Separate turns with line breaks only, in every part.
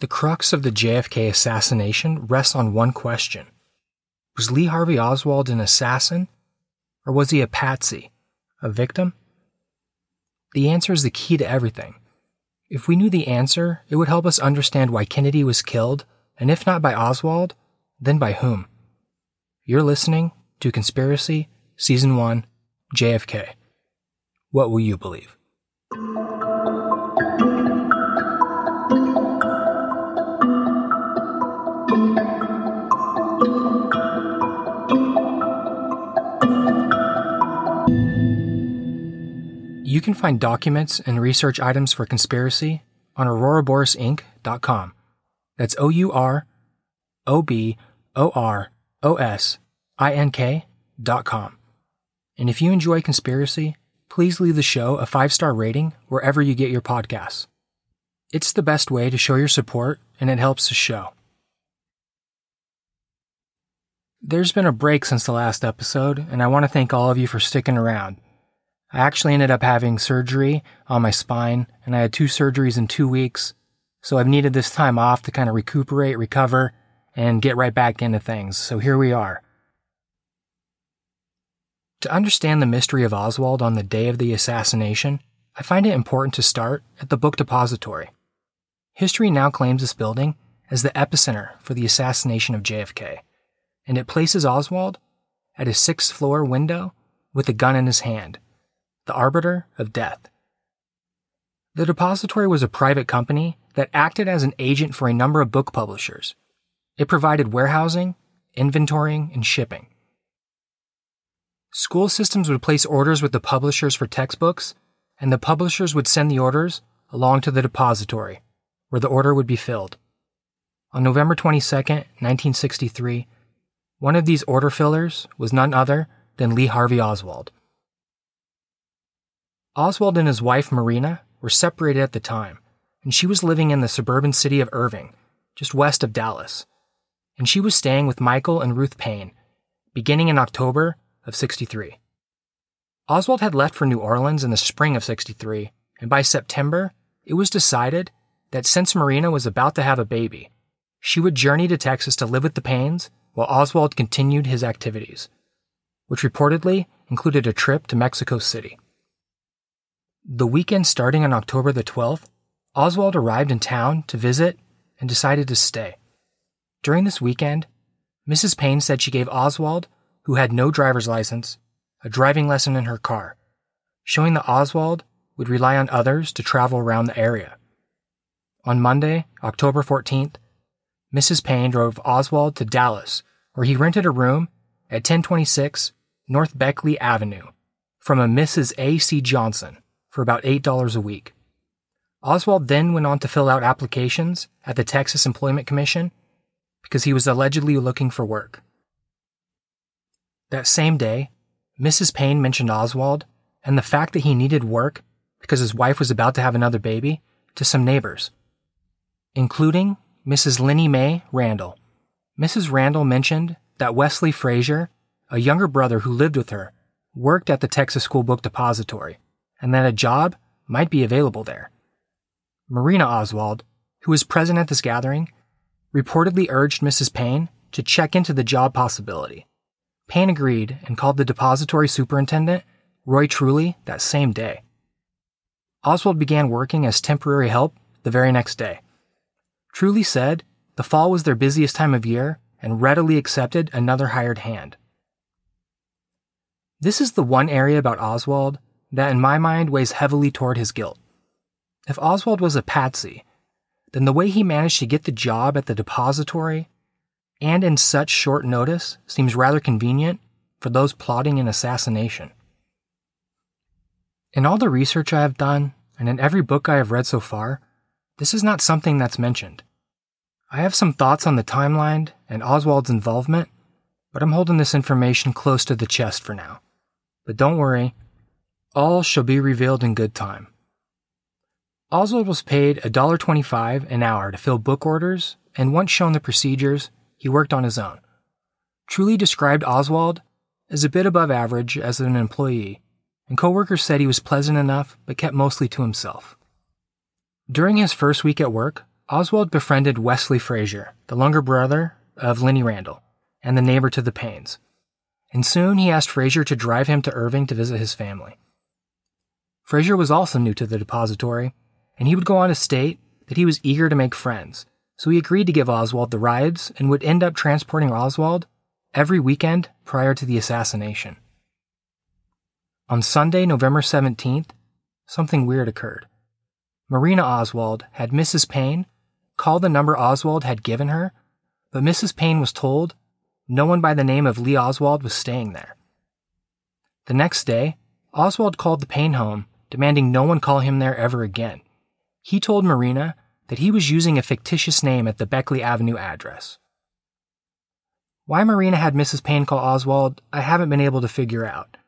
The crux of the JFK assassination rests on one question Was Lee Harvey Oswald an assassin, or was he a patsy, a victim? The answer is the key to everything. If we knew the answer, it would help us understand why Kennedy was killed, and if not by Oswald, then by whom? You're listening to Conspiracy, Season 1, JFK. What will you believe? You can find documents and research items for conspiracy on ouroborosink.com. That's O U R O B O R O S I N K.com. And if you enjoy conspiracy, please leave the show a five star rating wherever you get your podcasts. It's the best way to show your support and it helps the show. There's been a break since the last episode, and I want to thank all of you for sticking around. I actually ended up having surgery on my spine, and I had two surgeries in two weeks, so I've needed this time off to kind of recuperate, recover, and get right back into things. So here we are. To understand the mystery of Oswald on the day of the assassination, I find it important to start at the book depository. History now claims this building as the epicenter for the assassination of JFK, and it places Oswald at his sixth floor window with a gun in his hand, the arbiter of death. The depository was a private company that acted as an agent for a number of book publishers. It provided warehousing, inventorying, and shipping. School systems would place orders with the publishers for textbooks, and the publishers would send the orders along to the depository, where the order would be filled. On November 22, 1963, one of these order fillers was none other than Lee Harvey Oswald. Oswald and his wife Marina were separated at the time, and she was living in the suburban city of Irving, just west of Dallas. And she was staying with Michael and Ruth Paine, beginning in October of 63. Oswald had left for New Orleans in the spring of 63, and by September, it was decided that since Marina was about to have a baby, she would journey to Texas to live with the Paines while Oswald continued his activities, which reportedly included a trip to Mexico City. The weekend starting on October the 12th, Oswald arrived in town to visit and decided to stay. During this weekend, Mrs. Paine said she gave Oswald who had no driver's license, a driving lesson in her car, showing that Oswald would rely on others to travel around the area. On Monday, October 14th, Mrs. Paine drove Oswald to Dallas, where he rented a room at 1026 North Beckley Avenue from a Mrs. A. C. Johnson for about $8 a week. Oswald then went on to fill out applications at the Texas Employment Commission because he was allegedly looking for work. That same day, Mrs. Paine mentioned Oswald and the fact that he needed work because his wife was about to have another baby to some neighbors, including Mrs. Linnie Mae Randall. Mrs. Randall mentioned that Wesley Frazier, a younger brother who lived with her, worked at the Texas School Book Depository and that a job might be available there. Marina Oswald, who was present at this gathering, reportedly urged Mrs. Paine to check into the job possibility Paine agreed and called the depository superintendent, Roy Truly, that same day. Oswald began working as temporary help the very next day. Truly said the fall was their busiest time of year and readily accepted another hired hand. This is the one area about Oswald that, in my mind, weighs heavily toward his guilt. If Oswald was a patsy, then the way he managed to get the job at the depository and in such short notice seems rather convenient for those plotting an assassination. In all the research I have done, and in every book I have read so far, this is not something that's mentioned. I have some thoughts on the timeline and Oswald's involvement, but I'm holding this information close to the chest for now. But don't worry, all shall be revealed in good time. Oswald was paid $1.25 an hour to fill book orders, and once shown the procedures, he worked on his own. Truly described Oswald as a bit above average as an employee, and coworkers said he was pleasant enough but kept mostly to himself. During his first week at work, Oswald befriended Wesley Frazier, the younger brother of Linnie Randall, and the neighbor to the Paines. And soon he asked Frazier to drive him to Irving to visit his family. Frazier was also new to the depository, and he would go on to state that he was eager to make friends, so he agreed to give Oswald the rides and would end up transporting Oswald every weekend prior to the assassination. On Sunday, November 17th, something weird occurred. Marina Oswald had Mrs. Paine call the number Oswald had given her, but Mrs. Paine was told no one by the name of Lee Oswald was staying there. The next day, Oswald called the Paine home, demanding no one call him there ever again. He told Marina that he was using a fictitious name at the Beckley Avenue address. Why Marina had Mrs. Paine call Oswald, I haven't been able to figure out.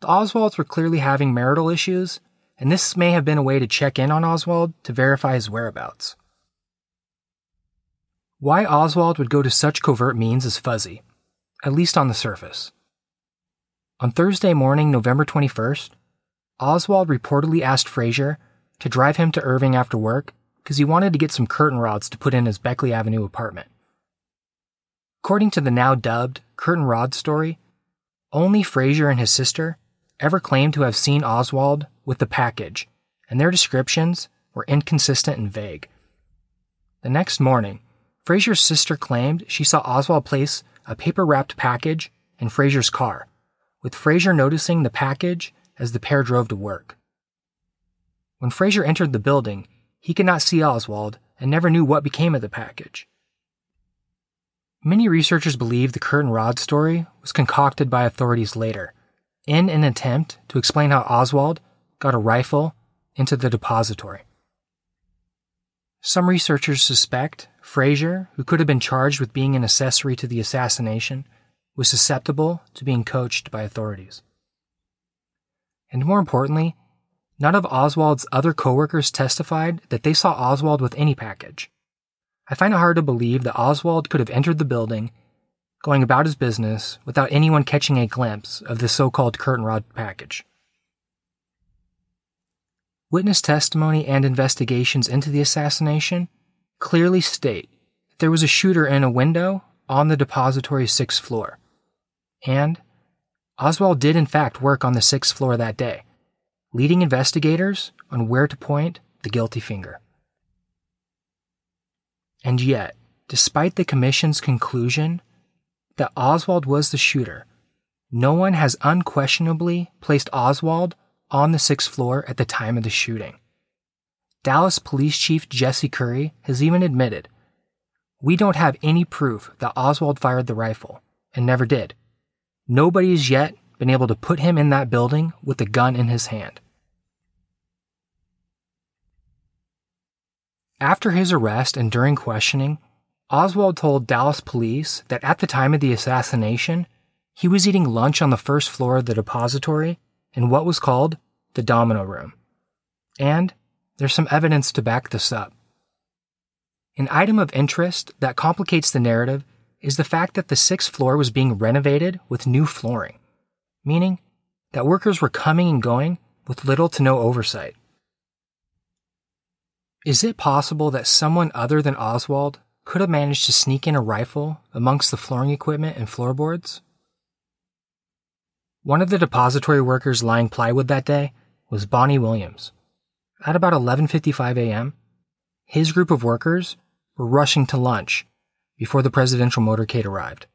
The Oswalds were clearly having marital issues, and this may have been a way to check in on Oswald to verify his whereabouts. Why Oswald would go to such covert means is fuzzy, at least on the surface. On Thursday morning, November 21st, Oswald reportedly asked Frazier to drive him to Irving after work because he wanted to get some curtain rods to put in his Beckley Avenue apartment. According to the now dubbed Curtain Rod story, only Frazier and his sister ever claimed to have seen Oswald with the package, and their descriptions were inconsistent and vague. The next morning, Frazier's sister claimed she saw Oswald place a paper wrapped package in Frazier's car, with Frazier noticing the package as the pair drove to work. When Frazier entered the building, he could not see Oswald and never knew what became of the package. Many researchers believe the curtain rod story was concocted by authorities later, in an attempt to explain how Oswald got a rifle into the depository. Some researchers suspect Frazier, who could have been charged with being an accessory to the assassination, was susceptible to being coached by authorities. And more importantly, none of Oswald's other coworkers testified that they saw Oswald with any package. I find it hard to believe that Oswald could have entered the building going about his business without anyone catching a glimpse of the so called curtain rod package. Witness testimony and investigations into the assassination clearly state that there was a shooter in a window on the depository's sixth floor. And Oswald did, in fact, work on the sixth floor that day, leading investigators on where to point the guilty finger. And yet, despite the Commission's conclusion that Oswald was the shooter, no one has unquestionably placed Oswald on the sixth floor at the time of the shooting. Dallas Police Chief Jesse Curry has even admitted We don't have any proof that Oswald fired the rifle, and never did. Nobody has yet been able to put him in that building with a gun in his hand. After his arrest and during questioning, Oswald told Dallas police that at the time of the assassination, he was eating lunch on the first floor of the depository in what was called the domino room. And there's some evidence to back this up. An item of interest that complicates the narrative is the fact that the sixth floor was being renovated with new flooring, meaning that workers were coming and going with little to no oversight. Is it possible that someone other than Oswald could have managed to sneak in a rifle amongst the flooring equipment and floorboards? One of the depository workers lying plywood that day was Bonnie Williams. At about 11:55 a.m., his group of workers were rushing to lunch before the presidential motorcade arrived.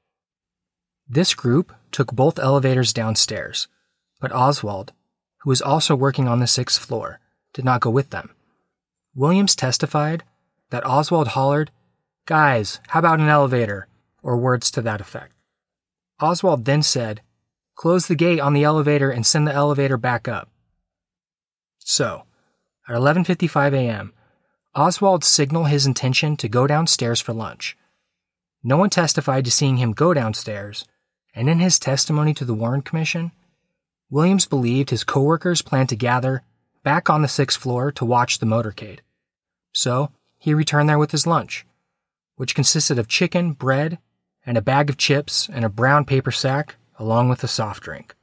This group took both elevators downstairs, but Oswald, who was also working on the sixth floor, did not go with them. Williams testified that Oswald hollered Guys, how about an elevator? Or words to that effect. Oswald then said, Close the gate on the elevator and send the elevator back up. So, at 11:55 a.m., Oswald signaled his intention to go downstairs for lunch. No one testified to seeing him go downstairs, and in his testimony to the Warren Commission, Williams believed his coworkers planned to gather back on the sixth floor to watch the motorcade. So, he returned there with his lunch which consisted of chicken, bread, and a bag of chips and a brown paper sack, along with a soft drink.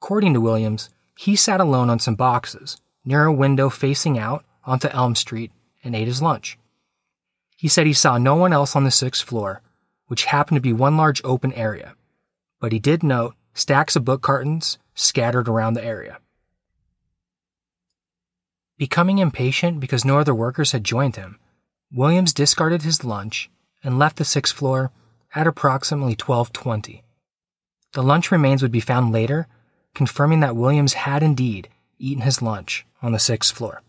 According to Williams, he sat alone on some boxes near a window facing out onto Elm Street and ate his lunch. He said he saw no one else on the sixth floor, which happened to be one large open area, but he did note stacks of book cartons scattered around the area. Becoming impatient because no other workers had joined him, Williams discarded his lunch and left the sixth floor at approximately 1220. The lunch remains would be found later, confirming that Williams had indeed eaten his lunch on the sixth floor.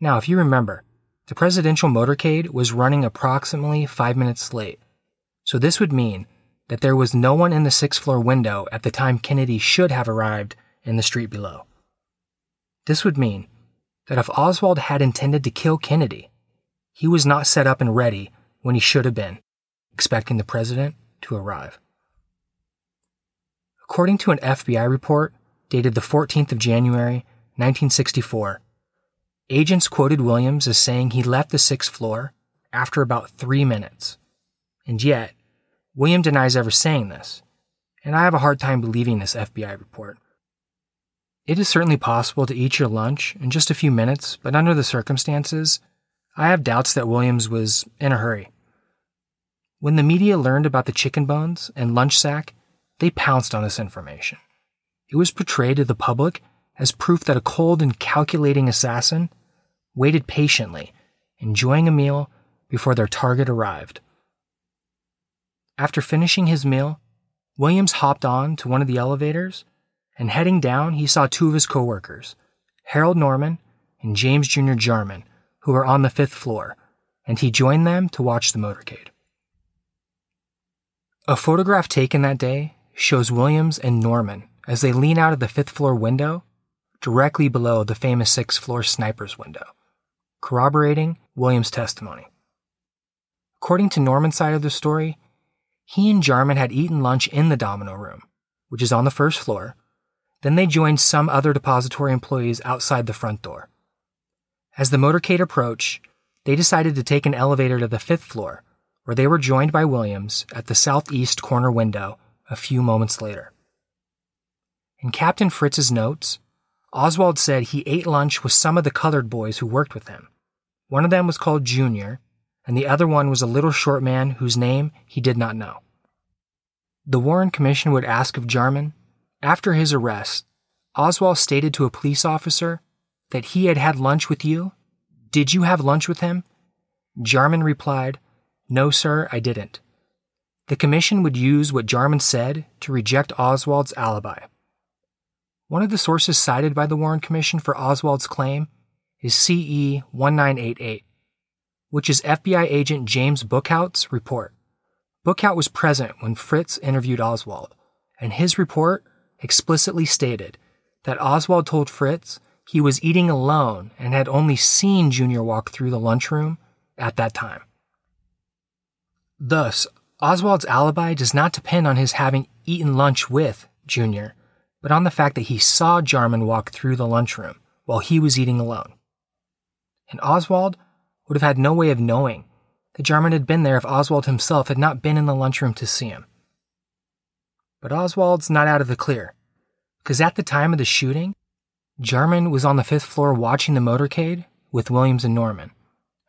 Now, if you remember, the presidential motorcade was running approximately five minutes late, so this would mean that there was no one in the sixth floor window at the time Kennedy should have arrived in the street below. This would mean that if Oswald had intended to kill Kennedy, he was not set up and ready when he should have been, expecting the president to arrive. According to an FBI report dated the 14th of January, 1964, agents quoted Williams as saying he left the sixth floor after about three minutes. And yet, William denies ever saying this, and I have a hard time believing this FBI report. It is certainly possible to eat your lunch in just a few minutes, but under the circumstances, I have doubts that Williams was in a hurry. When the media learned about the chicken bones and lunch sack, they pounced on this information. It was portrayed to the public as proof that a cold and calculating assassin waited patiently, enjoying a meal before their target arrived. After finishing his meal, Williams hopped on to one of the elevators, and heading down, he saw two of his coworkers, Harold Norman and James Jr. Jarman, who were on the fifth floor, and he joined them to watch the motorcade. A photograph taken that day shows Williams and Norman as they lean out of the fifth floor window directly below the famous sixth floor sniper's window, corroborating Williams' testimony. According to Norman's side of the story, he and Jarman had eaten lunch in the domino room, which is on the first floor. Then they joined some other depository employees outside the front door. As the motorcade approached, they decided to take an elevator to the fifth floor, where they were joined by Williams at the southeast corner window a few moments later. In Captain Fritz's notes, Oswald said he ate lunch with some of the colored boys who worked with him. One of them was called Junior, and the other one was a little short man whose name he did not know. The Warren Commission would ask of Jarman, after his arrest, Oswald stated to a police officer that he had had lunch with you. Did you have lunch with him? Jarman replied, No, sir, I didn't. The commission would use what Jarman said to reject Oswald's alibi. One of the sources cited by the Warren Commission for Oswald's claim is CE 1988, which is FBI agent James Bookhout's report. Bookhout was present when Fritz interviewed Oswald, and his report explicitly stated that Oswald told Fritz he was eating alone and had only seen Junior walk through the lunchroom at that time. Thus, Oswald's alibi does not depend on his having eaten lunch with Junior, but on the fact that he saw Jarman walk through the lunchroom while he was eating alone. And Oswald would have had no way of knowing that Jarman had been there if Oswald himself had not been in the lunchroom to see him. But Oswald's not out of the clear, because at the time of the shooting, Jarman was on the fifth floor watching the motorcade with Williams and Norman,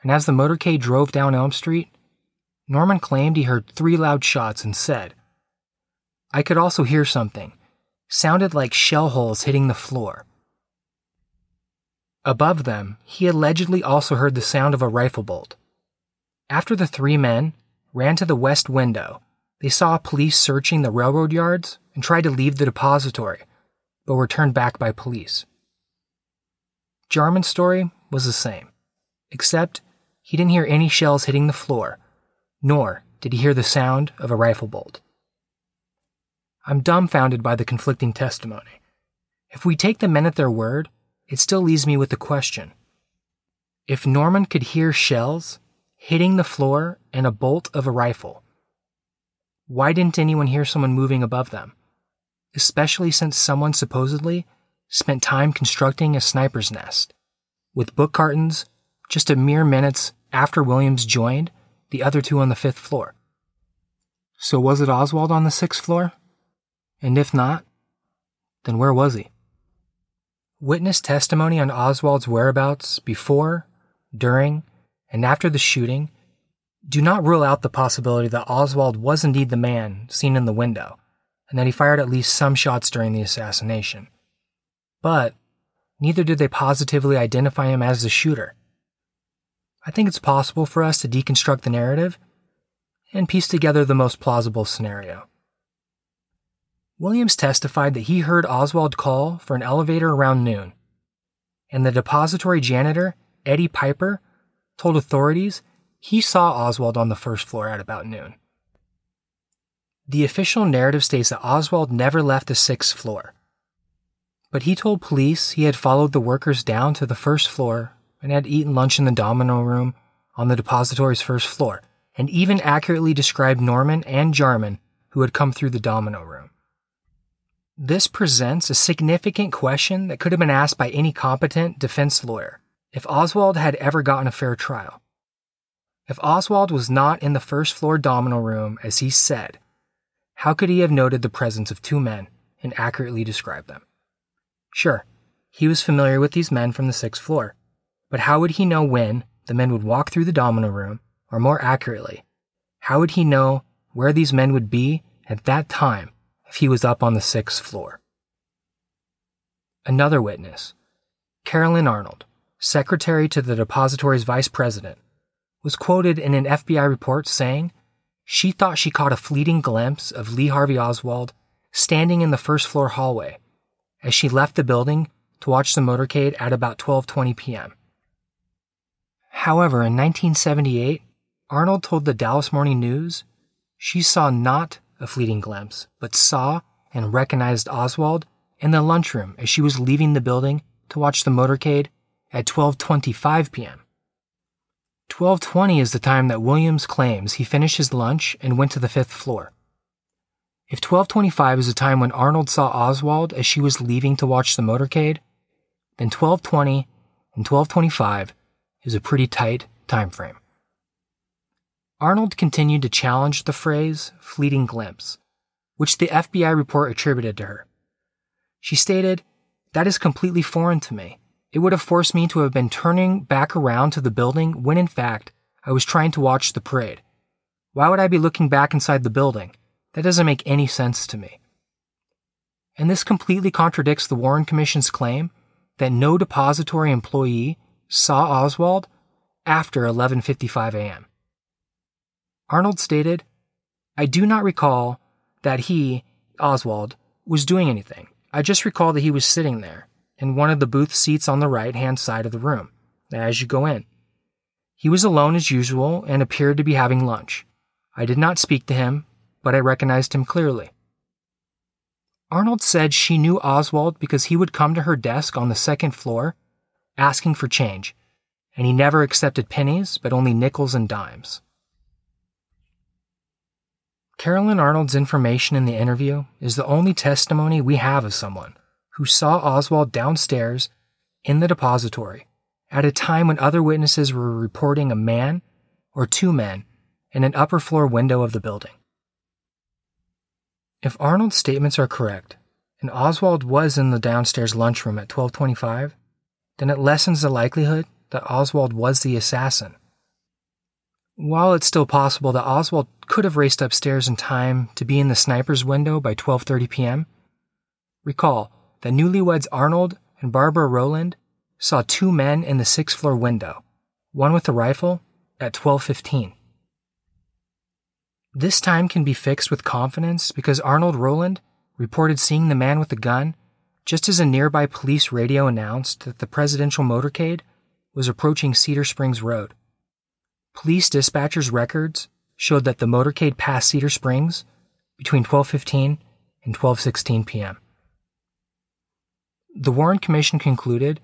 and as the motorcade drove down Elm Street, Norman claimed he heard three loud shots and said, I could also hear something. Sounded like shell hulls hitting the floor. Above them, he allegedly also heard the sound of a rifle bolt. After the three men ran to the west window, they saw police searching the railroad yards and tried to leave the depository, but were turned back by police. Jarman's story was the same, except he didn't hear any shells hitting the floor nor did he hear the sound of a rifle bolt. I'm dumbfounded by the conflicting testimony. If we take the men at their word, it still leaves me with the question. If Norman could hear shells hitting the floor and a bolt of a rifle, why didn't anyone hear someone moving above them? Especially since someone supposedly spent time constructing a sniper's nest, with book cartons just a mere minutes after Williams joined the other two on the fifth floor. So was it Oswald on the sixth floor? And if not, then where was he? Witness testimony on Oswald's whereabouts before, during, and after the shooting do not rule out the possibility that Oswald was indeed the man seen in the window, and that he fired at least some shots during the assassination. But neither did they positively identify him as the shooter. I think it's possible for us to deconstruct the narrative and piece together the most plausible scenario. Williams testified that he heard Oswald call for an elevator around noon, and the depository janitor, Eddie Piper, told authorities he saw Oswald on the first floor at about noon. The official narrative states that Oswald never left the sixth floor, but he told police he had followed the workers down to the first floor and had eaten lunch in the domino room on the depository's first floor, and even accurately described Norman and Jarman who had come through the domino room. This presents a significant question that could have been asked by any competent defense lawyer if Oswald had ever gotten a fair trial. If Oswald was not in the first floor domino room as he said, how could he have noted the presence of two men and accurately described them? Sure, he was familiar with these men from the sixth floor, but how would he know when the men would walk through the domino room, or more accurately, how would he know where these men would be at that time if he was up on the sixth floor? Another witness, Carolyn Arnold, secretary to the depository's vice president, was quoted in an FBI report saying she thought she caught a fleeting glimpse of Lee Harvey Oswald standing in the first floor hallway as she left the building to watch the motorcade at about 12:20 p.m. However, in 1978, Arnold told the Dallas Morning News she saw not a fleeting glimpse, but saw and recognized Oswald in the lunchroom as she was leaving the building to watch the motorcade at 12:25 p.m. 1220 is the time that Williams claims he finished his lunch and went to the fifth floor. If 1225 is the time when Arnold saw Oswald as she was leaving to watch the motorcade, then 1220 and 1225 is a pretty tight time frame. Arnold continued to challenge the phrase fleeting glimpse, which the FBI report attributed to her. She stated, That is completely foreign to me. It would have forced me to have been turning back around to the building when in fact I was trying to watch the parade. Why would I be looking back inside the building? That doesn't make any sense to me. And this completely contradicts the Warren Commission's claim that no depository employee saw Oswald after 11:55 a.m. Arnold stated, "I do not recall that he, Oswald, was doing anything. I just recall that he was sitting there in one of the booth seats on the right hand side of the room as you go in. He was alone as usual and appeared to be having lunch. I did not speak to him, but I recognized him clearly. Arnold said she knew Oswald because he would come to her desk on the second floor asking for change, and he never accepted pennies, but only nickels and dimes. Carolyn Arnold's information in the interview is the only testimony we have of someone who saw Oswald downstairs in the depository at a time when other witnesses were reporting a man or two men in an upper floor window of the building. If Arnold's statements are correct, and Oswald was in the downstairs lunchroom at 1225, then it lessens the likelihood that Oswald was the assassin. While it's still possible that Oswald could have raced upstairs in time to be in the sniper's window by 12:30 p.m., recall that newlyweds Arnold and Barbara Rowland saw two men in the sixth floor window, one with a rifle, at 12:15. This time can be fixed with confidence because Arnold Rowland reported seeing the man with the gun just as a nearby police radio announced that the presidential motorcade was approaching Cedar Springs Road. Police dispatchers' records showed that the motorcade passed Cedar Springs between 12:15 and 12:16 p.m. The Warren Commission concluded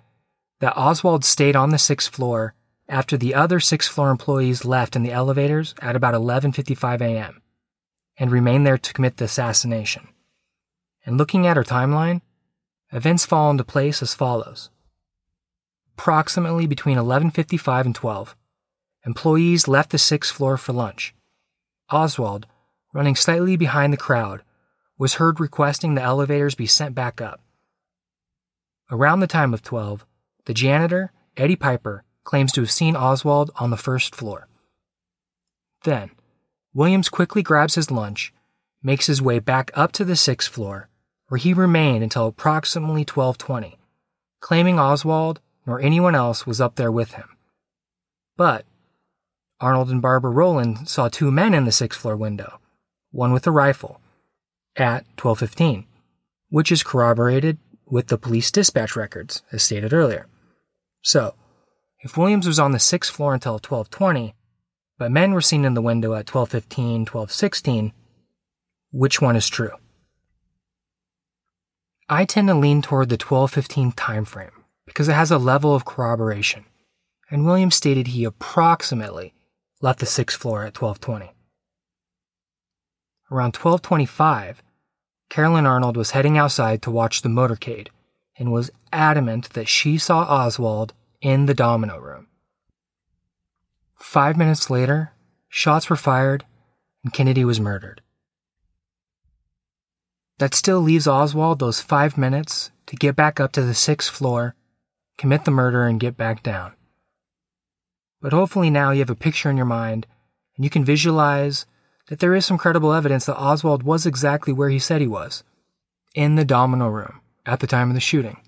that Oswald stayed on the sixth floor after the other sixth floor employees left in the elevators at about 11:55 a.m. and remained there to commit the assassination. And looking at our timeline, events fall into place as follows. Approximately between 11:55 and 12, employees left the sixth floor for lunch. Oswald, running slightly behind the crowd, was heard requesting the elevators be sent back up. Around the time of 12, the janitor, Eddie Piper, claims to have seen Oswald on the first floor. Then, Williams quickly grabs his lunch, makes his way back up to the sixth floor, where he remained until approximately 1220, claiming Oswald nor anyone else was up there with him. But Arnold and Barbara Rowland saw two men in the sixth floor window, one with a rifle, at 1215, which is corroborated with the police dispatch records, as stated earlier. So, if Williams was on the sixth floor until 1220, but men were seen in the window at 1215, 1216, which one is true? I tend to lean toward the 1215 time frame because it has a level of corroboration, and Williams stated he approximately left the sixth floor at 1220. Around 1225, Carolyn Arnold was heading outside to watch the motorcade and was adamant that she saw Oswald in the domino room. Five minutes later, shots were fired and Kennedy was murdered. That still leaves Oswald those five minutes to get back up to the sixth floor, commit the murder, and get back down. But hopefully now you have a picture in your mind and you can visualize that there is some credible evidence that Oswald was exactly where he said he was in the domino room at the time of the shooting.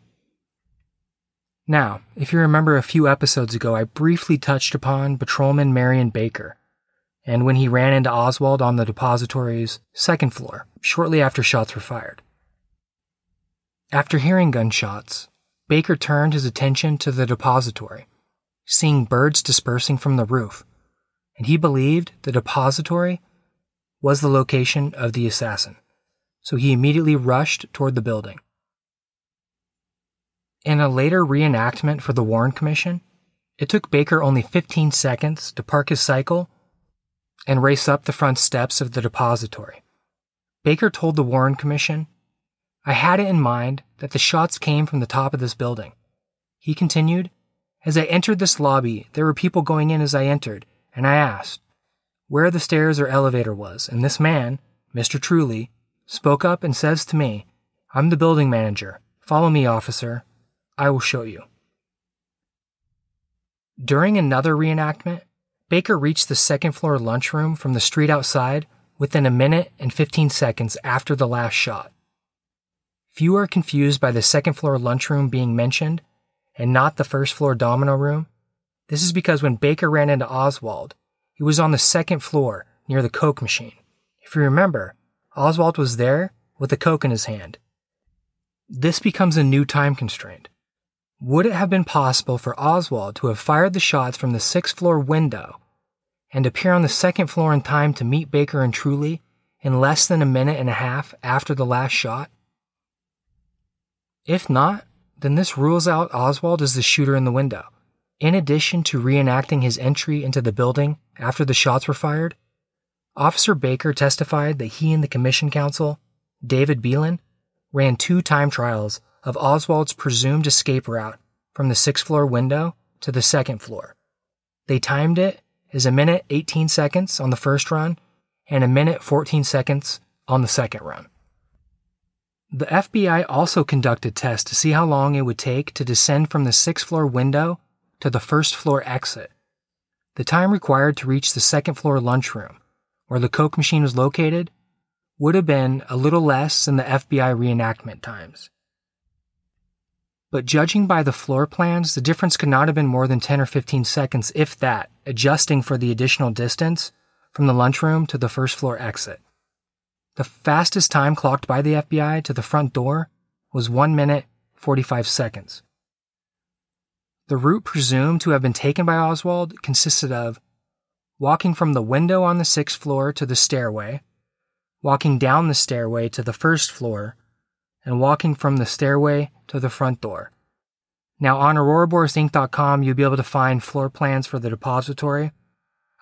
Now, if you remember a few episodes ago, I briefly touched upon patrolman Marion Baker and when he ran into Oswald on the depository's second floor shortly after shots were fired. After hearing gunshots, Baker turned his attention to the depository, seeing birds dispersing from the roof, and he believed the depository was the location of the assassin, so he immediately rushed toward the building. In a later reenactment for the Warren Commission, it took Baker only 15 seconds to park his cycle and race up the front steps of the depository. Baker told the Warren Commission, I had it in mind that the shots came from the top of this building. He continued, As I entered this lobby, there were people going in as I entered, and I asked where the stairs or elevator was, and this man, Mr. Truly, spoke up and says to me, I'm the building manager. Follow me, officer. I will show you. During another reenactment, Baker reached the second floor lunchroom from the street outside within a minute and 15 seconds after the last shot. Few are confused by the second floor lunchroom being mentioned and not the first floor domino room, this is because when Baker ran into Oswald, he was on the second floor near the Coke machine. If you remember, Oswald was there with a Coke in his hand. This becomes a new time constraint. Would it have been possible for Oswald to have fired the shots from the sixth floor window and appear on the second floor in time to meet Baker and Truly in less than a minute and a half after the last shot? If not, then this rules out Oswald as the shooter in the window. In addition to reenacting his entry into the building after the shots were fired, Officer Baker testified that he and the Commission Counsel, David Belin, ran two time trials of Oswald's presumed escape route from the sixth floor window to the second floor. They timed it as a minute 18 seconds on the first run and a minute 14 seconds on the second run. The FBI also conducted tests to see how long it would take to descend from the sixth floor window to the first floor exit. The time required to reach the second floor lunchroom, where the Coke machine was located, would have been a little less than the FBI reenactment times but judging by the floor plans, the difference could not have been more than 10 or 15 seconds, if that, adjusting for the additional distance from the lunchroom to the first floor exit. The fastest time clocked by the FBI to the front door was 1 minute 45 seconds. The route presumed to have been taken by Oswald consisted of walking from the window on the sixth floor to the stairway, walking down the stairway to the first floor, and walking from the stairway to the front door. Now, on ouroborosink.com, you'll be able to find floor plans for the depository.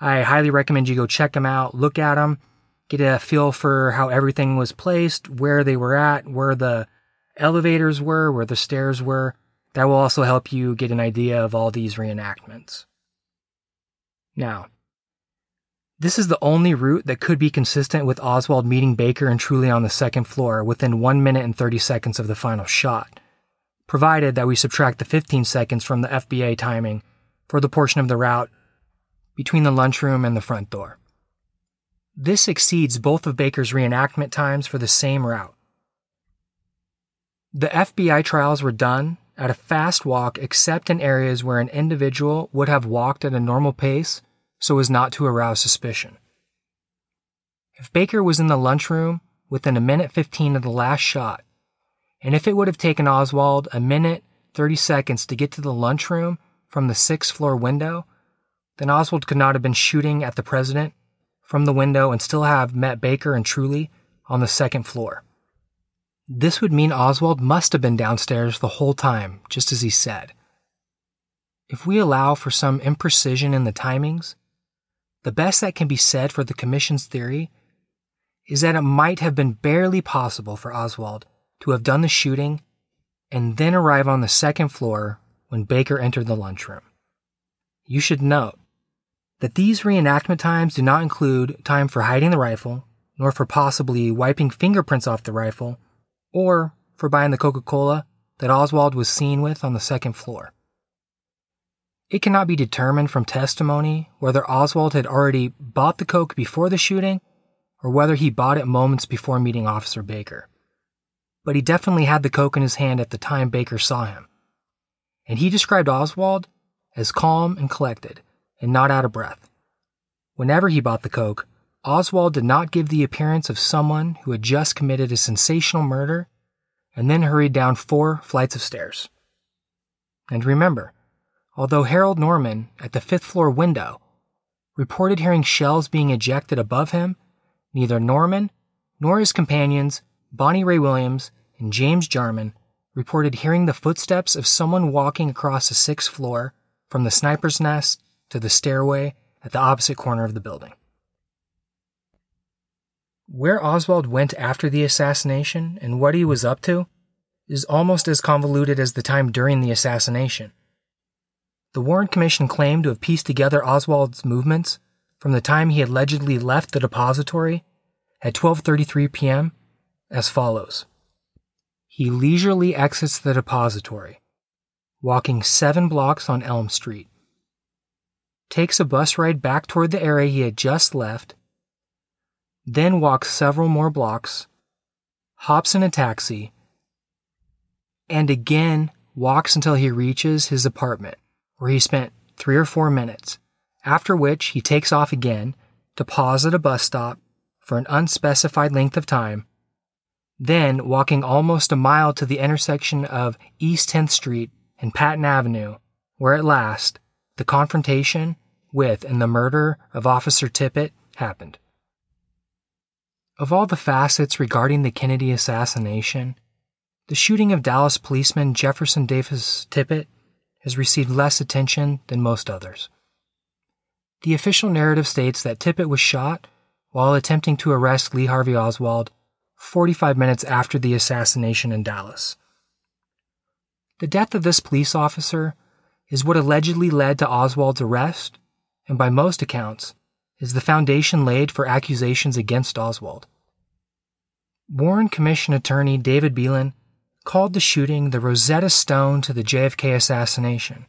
I highly recommend you go check them out, look at them, get a feel for how everything was placed, where they were at, where the elevators were, where the stairs were. That will also help you get an idea of all these reenactments. Now, this is the only route that could be consistent with Oswald meeting Baker and Truly on the second floor within 1 minute and 30 seconds of the final shot, provided that we subtract the 15 seconds from the FBA timing for the portion of the route between the lunchroom and the front door. This exceeds both of Baker's reenactment times for the same route. The FBI trials were done at a fast walk except in areas where an individual would have walked at a normal pace so as not to arouse suspicion. If Baker was in the lunchroom within a minute 15 of the last shot, and if it would have taken Oswald a minute 30 seconds to get to the lunchroom from the sixth floor window, then Oswald could not have been shooting at the president from the window and still have met Baker and Truly on the second floor. This would mean Oswald must have been downstairs the whole time, just as he said. If we allow for some imprecision in the timings, the best that can be said for the Commission's theory is that it might have been barely possible for Oswald to have done the shooting and then arrive on the second floor when Baker entered the lunchroom. You should note that these reenactment times do not include time for hiding the rifle, nor for possibly wiping fingerprints off the rifle, or for buying the Coca Cola that Oswald was seen with on the second floor. It cannot be determined from testimony whether Oswald had already bought the Coke before the shooting or whether he bought it moments before meeting Officer Baker. But he definitely had the Coke in his hand at the time Baker saw him. And he described Oswald as calm and collected and not out of breath. Whenever he bought the Coke, Oswald did not give the appearance of someone who had just committed a sensational murder and then hurried down four flights of stairs. And remember, although Harold Norman, at the fifth floor window, reported hearing shells being ejected above him, neither Norman nor his companions, Bonnie Ray Williams and James Jarman, reported hearing the footsteps of someone walking across the sixth floor from the sniper's nest to the stairway at the opposite corner of the building. Where Oswald went after the assassination and what he was up to is almost as convoluted as the time during the assassination. The Warren Commission claimed to have pieced together Oswald's movements from the time he allegedly left the depository at 12:33 p.m. as follows. He leisurely exits the depository, walking 7 blocks on Elm Street. Takes a bus ride back toward the area he had just left, then walks several more blocks, hops in a taxi, and again walks until he reaches his apartment where he spent three or four minutes, after which he takes off again to pause at a bus stop for an unspecified length of time, then walking almost a mile to the intersection of East 10th Street and Patton Avenue, where at last the confrontation with and the murder of Officer Tippit happened. Of all the facets regarding the Kennedy assassination, the shooting of Dallas policeman Jefferson Davis Tippit has received less attention than most others. The official narrative states that Tippit was shot while attempting to arrest Lee Harvey Oswald 45 minutes after the assassination in Dallas. The death of this police officer is what allegedly led to Oswald's arrest, and by most accounts, is the foundation laid for accusations against Oswald. Warren Commission attorney David Belin called the shooting the Rosetta Stone to the JFK assassination.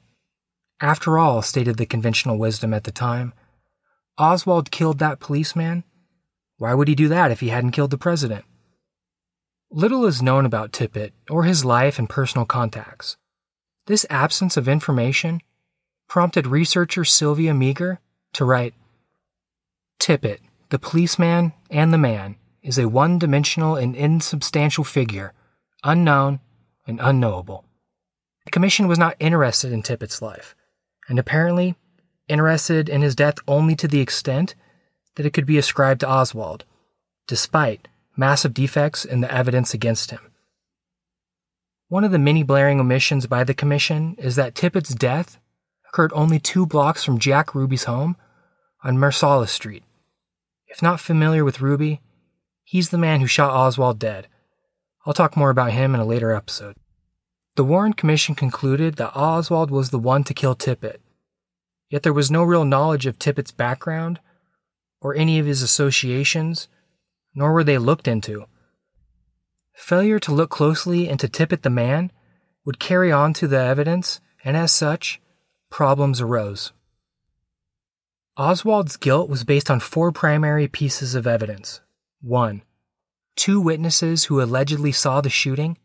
After all, stated the conventional wisdom at the time, Oswald killed that policeman. Why would he do that if he hadn't killed the president? Little is known about Tippit or his life and personal contacts. This absence of information prompted researcher Sylvia Meagher to write Tippit, the policeman and the man, is a one dimensional and insubstantial figure unknown, and unknowable. The Commission was not interested in Tippit's life, and apparently interested in his death only to the extent that it could be ascribed to Oswald, despite massive defects in the evidence against him. One of the many blaring omissions by the Commission is that Tippit's death occurred only two blocks from Jack Ruby's home on Marsalis Street. If not familiar with Ruby, he's the man who shot Oswald dead I'll talk more about him in a later episode. The Warren Commission concluded that Oswald was the one to kill Tippit, yet there was no real knowledge of Tippit's background or any of his associations, nor were they looked into. Failure to look closely into Tippit the man would carry on to the evidence, and as such, problems arose. Oswald's guilt was based on four primary pieces of evidence. 1. Two witnesses who allegedly saw the shooting,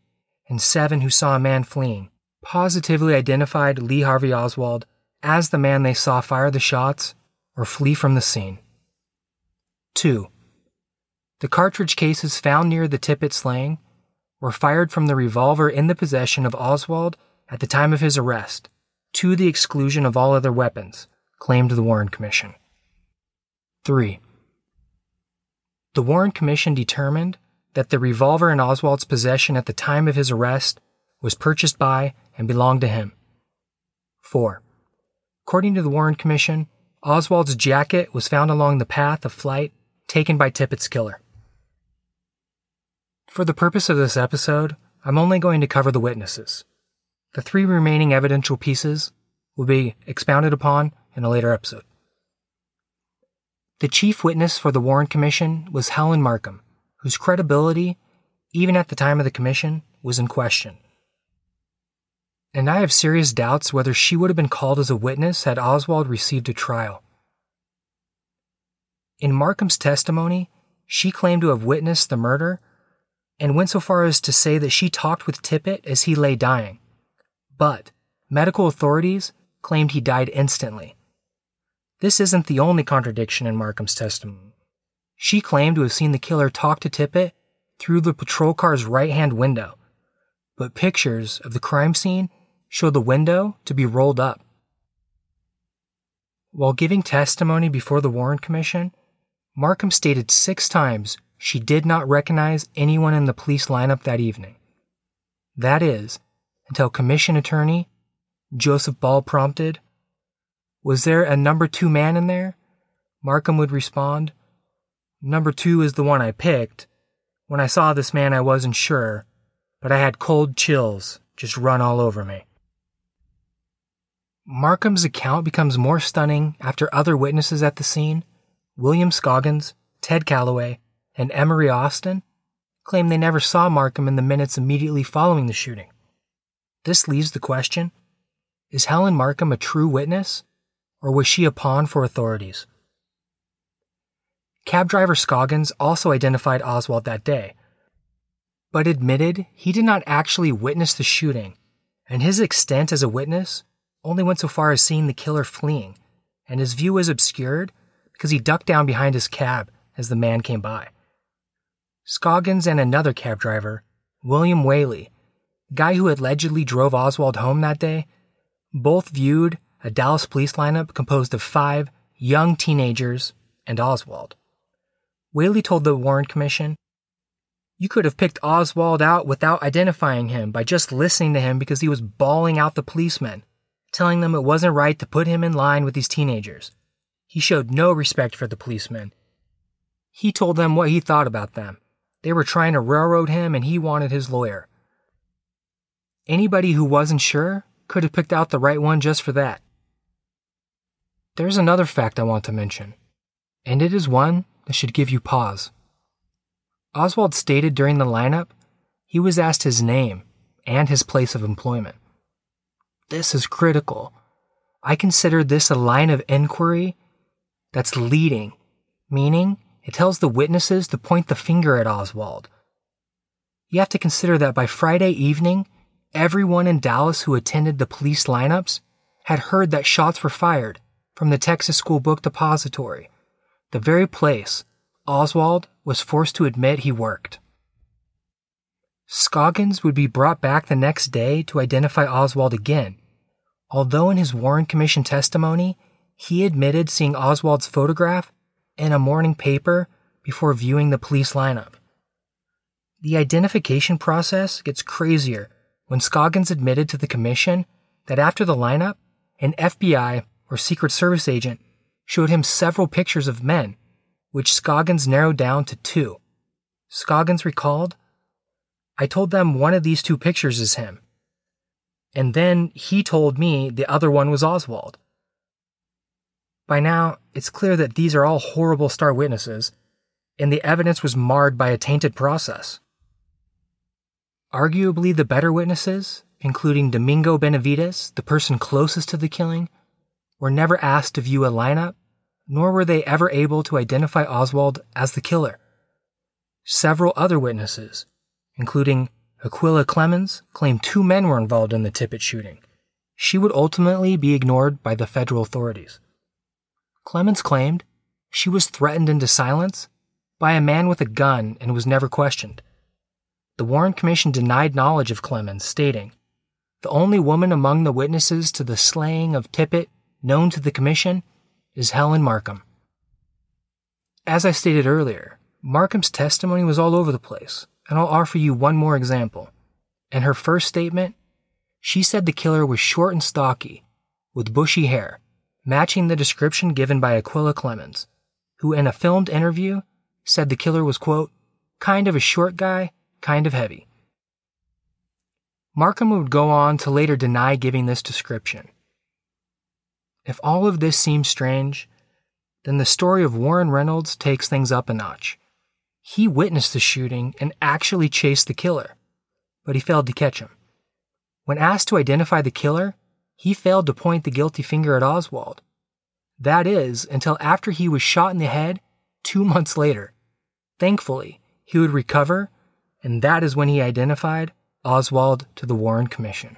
and seven who saw a man fleeing, positively identified Lee Harvey Oswald as the man they saw fire the shots or flee from the scene. 2. The cartridge cases found near the Tippit slaying were fired from the revolver in the possession of Oswald at the time of his arrest, to the exclusion of all other weapons, claimed the Warren Commission. 3. The Warren Commission determined that the revolver in Oswald's possession at the time of his arrest was purchased by and belonged to him. 4. According to the Warren Commission, Oswald's jacket was found along the path of flight taken by Tippit's killer. For the purpose of this episode, I'm only going to cover the witnesses. The three remaining evidential pieces will be expounded upon in a later episode. The chief witness for the Warren Commission was Helen Markham, whose credibility, even at the time of the commission, was in question. And I have serious doubts whether she would have been called as a witness had Oswald received a trial. In Markham's testimony, she claimed to have witnessed the murder and went so far as to say that she talked with Tippit as he lay dying. But medical authorities claimed he died instantly. This isn't the only contradiction in Markham's testimony. She claimed to have seen the killer talk to Tippit through the patrol car's right hand window, but pictures of the crime scene show the window to be rolled up. While giving testimony before the Warren Commission, Markham stated six times she did not recognize anyone in the police lineup that evening. That is, until Commission Attorney Joseph Ball prompted, Was there a number two man in there? Markham would respond, Number two is the one I picked. When I saw this man, I wasn't sure, but I had cold chills just run all over me. Markham's account becomes more stunning after other witnesses at the scene, William Scoggins, Ted Callaway, and Emery Austin, claim they never saw Markham in the minutes immediately following the shooting. This leaves the question is Helen Markham a true witness, or was she a pawn for authorities? Cab driver Scoggins also identified Oswald that day, but admitted he did not actually witness the shooting, and his extent as a witness only went so far as seeing the killer fleeing, and his view was obscured because he ducked down behind his cab as the man came by. Scoggins and another cab driver, William Whaley, guy who allegedly drove Oswald home that day, both viewed a Dallas police lineup composed of five young teenagers and Oswald. Whaley told the Warren Commission, You could have picked Oswald out without identifying him by just listening to him because he was bawling out the policemen, telling them it wasn't right to put him in line with these teenagers. He showed no respect for the policemen. He told them what he thought about them. They were trying to railroad him and he wanted his lawyer. Anybody who wasn't sure could have picked out the right one just for that. There's another fact I want to mention, and it is one that should give you pause. Oswald stated during the lineup he was asked his name and his place of employment. This is critical. I consider this a line of inquiry that's leading, meaning it tells the witnesses to point the finger at Oswald. You have to consider that by Friday evening, everyone in Dallas who attended the police lineups had heard that shots were fired from the Texas School Book Depository, the very place Oswald was forced to admit he worked. Scoggins would be brought back the next day to identify Oswald again, although in his Warren Commission testimony, he admitted seeing Oswald's photograph in a morning paper before viewing the police lineup. The identification process gets crazier when Scoggins admitted to the commission that after the lineup, an FBI or Secret Service agent showed him several pictures of men, which Scoggins narrowed down to two. Scoggins recalled, I told them one of these two pictures is him. And then he told me the other one was Oswald. By now, it's clear that these are all horrible star witnesses, and the evidence was marred by a tainted process. Arguably, the better witnesses, including Domingo Benavides, the person closest to the killing, were never asked to view a lineup, nor were they ever able to identify Oswald as the killer. Several other witnesses, including Acquilla Clemons, claimed two men were involved in the Tippit shooting. She would ultimately be ignored by the federal authorities. Clemons claimed she was threatened into silence by a man with a gun and was never questioned. The Warren Commission denied knowledge of Clemons, stating, The only woman among the witnesses to the slaying of Tippit known to the Commission is Helen Markham. As I stated earlier, Markham's testimony was all over the place, and I'll offer you one more example. In her first statement, she said the killer was short and stocky, with bushy hair, matching the description given by Acquilla Clemons, who in a filmed interview said the killer was, quote, kind of a short guy, kind of heavy. Markham would go on to later deny giving this description. If all of this seems strange, then the story of Warren Reynolds takes things up a notch. He witnessed the shooting and actually chased the killer, but he failed to catch him. When asked to identify the killer, he failed to point the guilty finger at Oswald. That is, until after he was shot in the head two months later. Thankfully, he would recover, and that is when he identified Oswald to the Warren Commission.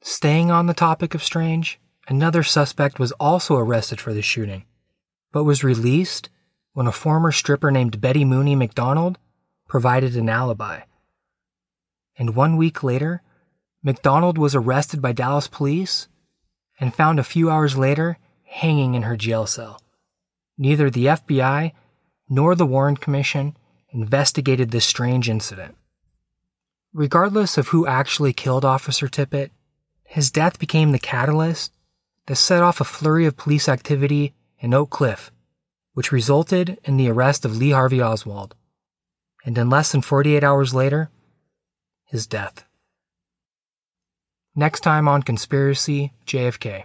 Staying on the topic of Strange, another suspect was also arrested for the shooting, but was released when a former stripper named Betty Mooney McDonald provided an alibi. And one week later, McDonald was arrested by Dallas police and found a few hours later hanging in her jail cell. Neither the FBI nor the Warren Commission investigated this strange incident. Regardless of who actually killed Officer Tippit, his death became the catalyst that set off a flurry of police activity in Oak Cliff, which resulted in the arrest of Lee Harvey Oswald, and in less than 48 hours later, his death. Next time on Conspiracy JFK.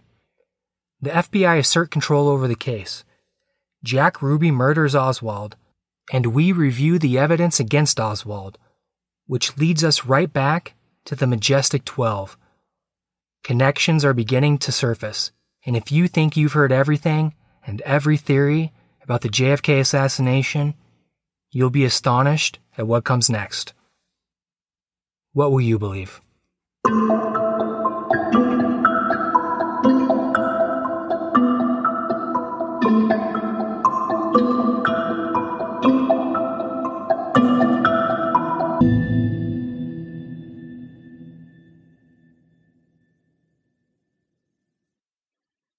The FBI assert control over the case. Jack Ruby murders Oswald, and we review the evidence against Oswald, which leads us right back to the Majestic 12. Connections are beginning to surface, and if you think you've heard everything and every theory about the JFK assassination, you'll be astonished at what comes next. What will you believe?